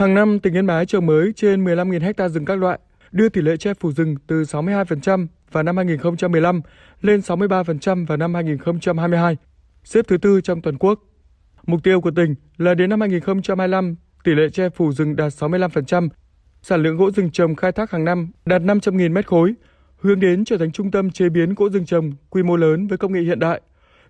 Hàng năm, tỉnh Yên Bái trồng mới trên 15.000 ha rừng các loại, đưa tỷ lệ che phủ rừng từ 62% vào năm 2015 lên 63% vào năm 2022, xếp thứ tư trong toàn quốc. Mục tiêu của tỉnh là đến năm 2025, tỷ lệ che phủ rừng đạt 65%, sản lượng gỗ rừng trồng khai thác hàng năm đạt 500.000 mét khối, hướng đến trở thành trung tâm chế biến gỗ rừng trồng quy mô lớn với công nghệ hiện đại.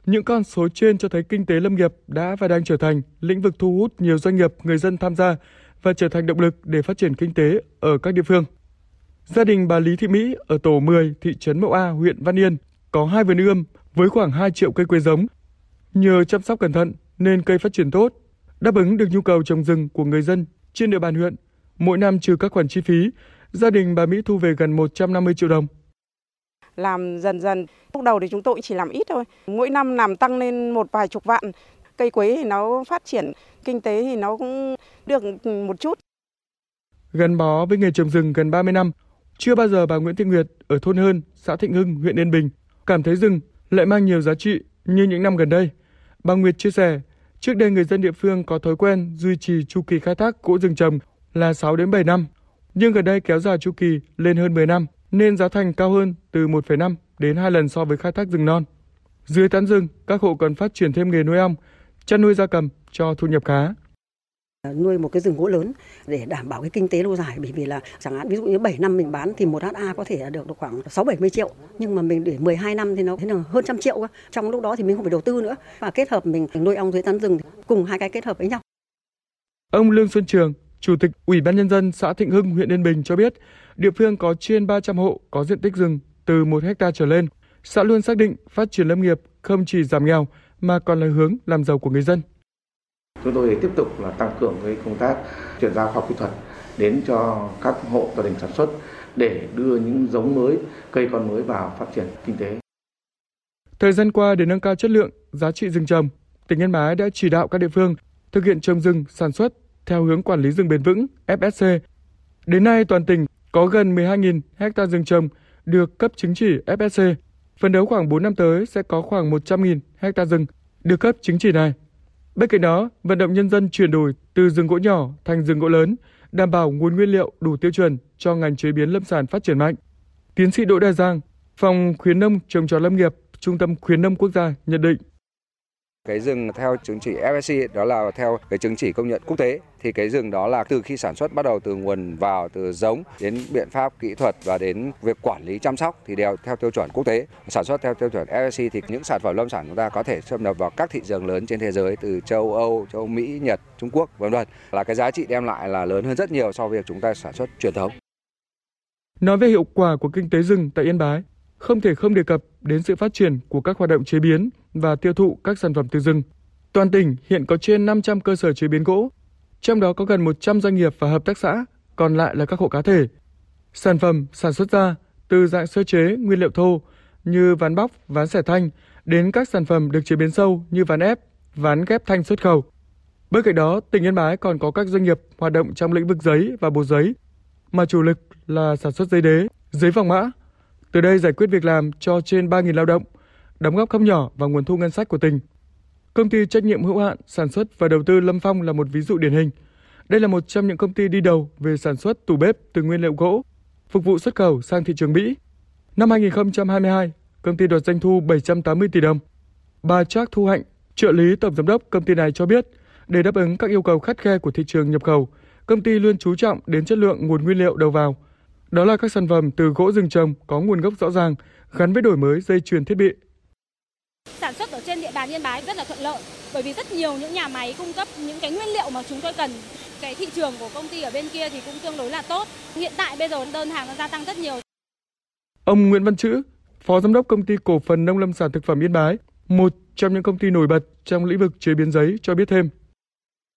Những con số trên cho thấy kinh tế lâm nghiệp đã và đang trở thành lĩnh vực thu hút nhiều doanh nghiệp, người dân tham gia và trở thành động lực để phát triển kinh tế ở các địa phương. Gia đình bà Lý Thị Mỹ ở tổ 10, thị trấn Mậu A, huyện Văn Yên có hai vườn ươm với khoảng 2 triệu cây quế giống. Nhờ chăm sóc cẩn thận nên cây phát triển tốt, đáp ứng được nhu cầu trồng rừng của người dân trên địa bàn huyện. Mỗi năm trừ các khoản chi phí, gia đình bà Mỹ thu về gần 150 triệu đồng. Làm dần dần, lúc đầu thì chúng tôi chỉ làm ít thôi. Mỗi năm làm tăng lên một vài chục vạn. Cây quế thì nó phát triển, kinh tế thì nó cũng được ừ, một chút. Gắn bó với nghề trồng rừng gần 30 năm, chưa bao giờ bà Nguyễn Thị Nguyệt ở thôn Hơn, xã Thịnh Hưng, huyện Yên Bình cảm thấy rừng lại mang nhiều giá trị như những năm gần đây. Bà Nguyệt chia sẻ, trước đây người dân địa phương có thói quen duy trì chu kỳ khai thác gỗ rừng trồng là 6 đến 7 năm, nhưng gần đây kéo dài chu kỳ lên hơn 10 năm nên giá thành cao hơn từ 1,5 đến 2 lần so với khai thác rừng non. Dưới tán rừng, các hộ cần phát triển thêm nghề nuôi ong, chăn nuôi gia cầm cho thu nhập khá nuôi một cái rừng gỗ lớn để đảm bảo cái kinh tế lâu dài bởi vì là chẳng hạn ví dụ như 7 năm mình bán thì một HA có thể được khoảng 6 70 triệu nhưng mà mình để 12 năm thì nó thế là hơn trăm triệu trong lúc đó thì mình không phải đầu tư nữa và kết hợp mình nuôi ong dưới tán rừng cùng hai cái kết hợp với nhau. Ông Lương Xuân Trường, Chủ tịch Ủy ban nhân dân xã Thịnh Hưng, huyện Yên Bình cho biết, địa phương có trên 300 hộ có diện tích rừng từ 1 hecta trở lên. Xã luôn xác định phát triển lâm nghiệp không chỉ giảm nghèo mà còn là hướng làm giàu của người dân. Chúng tôi tiếp tục là tăng cường cái công tác chuyển giao khoa học kỹ thuật đến cho các hộ gia đình sản xuất để đưa những giống mới, cây con mới vào phát triển kinh tế. Thời gian qua để nâng cao chất lượng, giá trị rừng trồng, tỉnh Yên Bái đã chỉ đạo các địa phương thực hiện trồng rừng sản xuất theo hướng quản lý rừng bền vững FSC. Đến nay toàn tỉnh có gần 12.000 hecta rừng trồng được cấp chứng chỉ FSC. Phấn đấu khoảng 4 năm tới sẽ có khoảng 100.000 hecta rừng được cấp chứng chỉ này. Bên cạnh đó, vận động nhân dân chuyển đổi từ rừng gỗ nhỏ thành rừng gỗ lớn, đảm bảo nguồn nguyên liệu đủ tiêu chuẩn cho ngành chế biến lâm sản phát triển mạnh. Tiến sĩ Đỗ đa Giang, Phòng khuyến nông trồng trọt lâm nghiệp, Trung tâm khuyến nông quốc gia nhận định cái rừng theo chứng chỉ FSC đó là theo cái chứng chỉ công nhận quốc tế thì cái rừng đó là từ khi sản xuất bắt đầu từ nguồn vào từ giống đến biện pháp kỹ thuật và đến việc quản lý chăm sóc thì đều theo tiêu chuẩn quốc tế. Sản xuất theo tiêu chuẩn FSC thì những sản phẩm lâm sản chúng ta có thể xâm nhập vào các thị trường lớn trên thế giới từ châu Âu, châu Mỹ, Nhật, Trung Quốc vân vân là cái giá trị đem lại là lớn hơn rất nhiều so với việc chúng ta sản xuất truyền thống. Nói về hiệu quả của kinh tế rừng tại Yên Bái, không thể không đề cập đến sự phát triển của các hoạt động chế biến và tiêu thụ các sản phẩm từ rừng. Toàn tỉnh hiện có trên 500 cơ sở chế biến gỗ, trong đó có gần 100 doanh nghiệp và hợp tác xã, còn lại là các hộ cá thể. Sản phẩm sản xuất ra từ dạng sơ chế nguyên liệu thô như ván bóc, ván xẻ thanh đến các sản phẩm được chế biến sâu như ván ép, ván ghép thanh xuất khẩu. Bên cạnh đó, tỉnh Yên Bái còn có các doanh nghiệp hoạt động trong lĩnh vực giấy và bột giấy, mà chủ lực là sản xuất giấy đế, giấy vàng mã, từ đây giải quyết việc làm cho trên 3.000 lao động, đóng góp không nhỏ vào nguồn thu ngân sách của tỉnh. Công ty trách nhiệm hữu hạn sản xuất và đầu tư Lâm Phong là một ví dụ điển hình. Đây là một trong những công ty đi đầu về sản xuất tủ bếp từ nguyên liệu gỗ, phục vụ xuất khẩu sang thị trường Mỹ. Năm 2022, công ty đoạt doanh thu 780 tỷ đồng. Bà Trác Thu Hạnh, trợ lý tổng giám đốc công ty này cho biết, để đáp ứng các yêu cầu khắt khe của thị trường nhập khẩu, công ty luôn chú trọng đến chất lượng nguồn nguyên liệu đầu vào – đó là các sản phẩm từ gỗ rừng trồng có nguồn gốc rõ ràng, gắn với đổi mới dây chuyền thiết bị. Sản xuất ở trên địa bàn Yên Bái rất là thuận lợi bởi vì rất nhiều những nhà máy cung cấp những cái nguyên liệu mà chúng tôi cần. Cái thị trường của công ty ở bên kia thì cũng tương đối là tốt. Hiện tại bây giờ đơn hàng nó gia tăng rất nhiều. Ông Nguyễn Văn Chữ, Phó Giám đốc Công ty Cổ phần Nông lâm sản thực phẩm Yên Bái, một trong những công ty nổi bật trong lĩnh vực chế biến giấy cho biết thêm.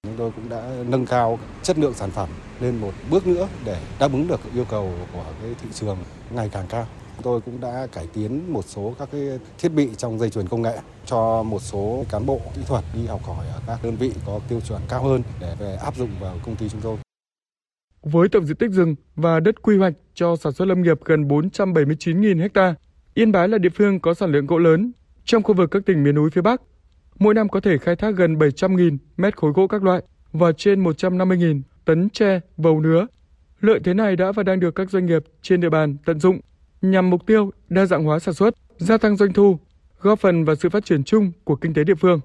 Chúng tôi cũng đã nâng cao chất lượng sản phẩm lên một bước nữa để đáp ứng được yêu cầu của cái thị trường ngày càng cao. Chúng tôi cũng đã cải tiến một số các cái thiết bị trong dây chuyền công nghệ cho một số cán bộ kỹ thuật đi học hỏi ở các đơn vị có tiêu chuẩn cao hơn để về áp dụng vào công ty chúng tôi. Với tổng diện tích rừng và đất quy hoạch cho sản xuất lâm nghiệp gần 479.000 ha, Yên Bái là địa phương có sản lượng gỗ lớn trong khu vực các tỉnh miền núi phía Bắc mỗi năm có thể khai thác gần 700.000 mét khối gỗ các loại và trên 150.000 tấn tre, vầu nứa. Lợi thế này đã và đang được các doanh nghiệp trên địa bàn tận dụng nhằm mục tiêu đa dạng hóa sản xuất, gia tăng doanh thu, góp phần vào sự phát triển chung của kinh tế địa phương.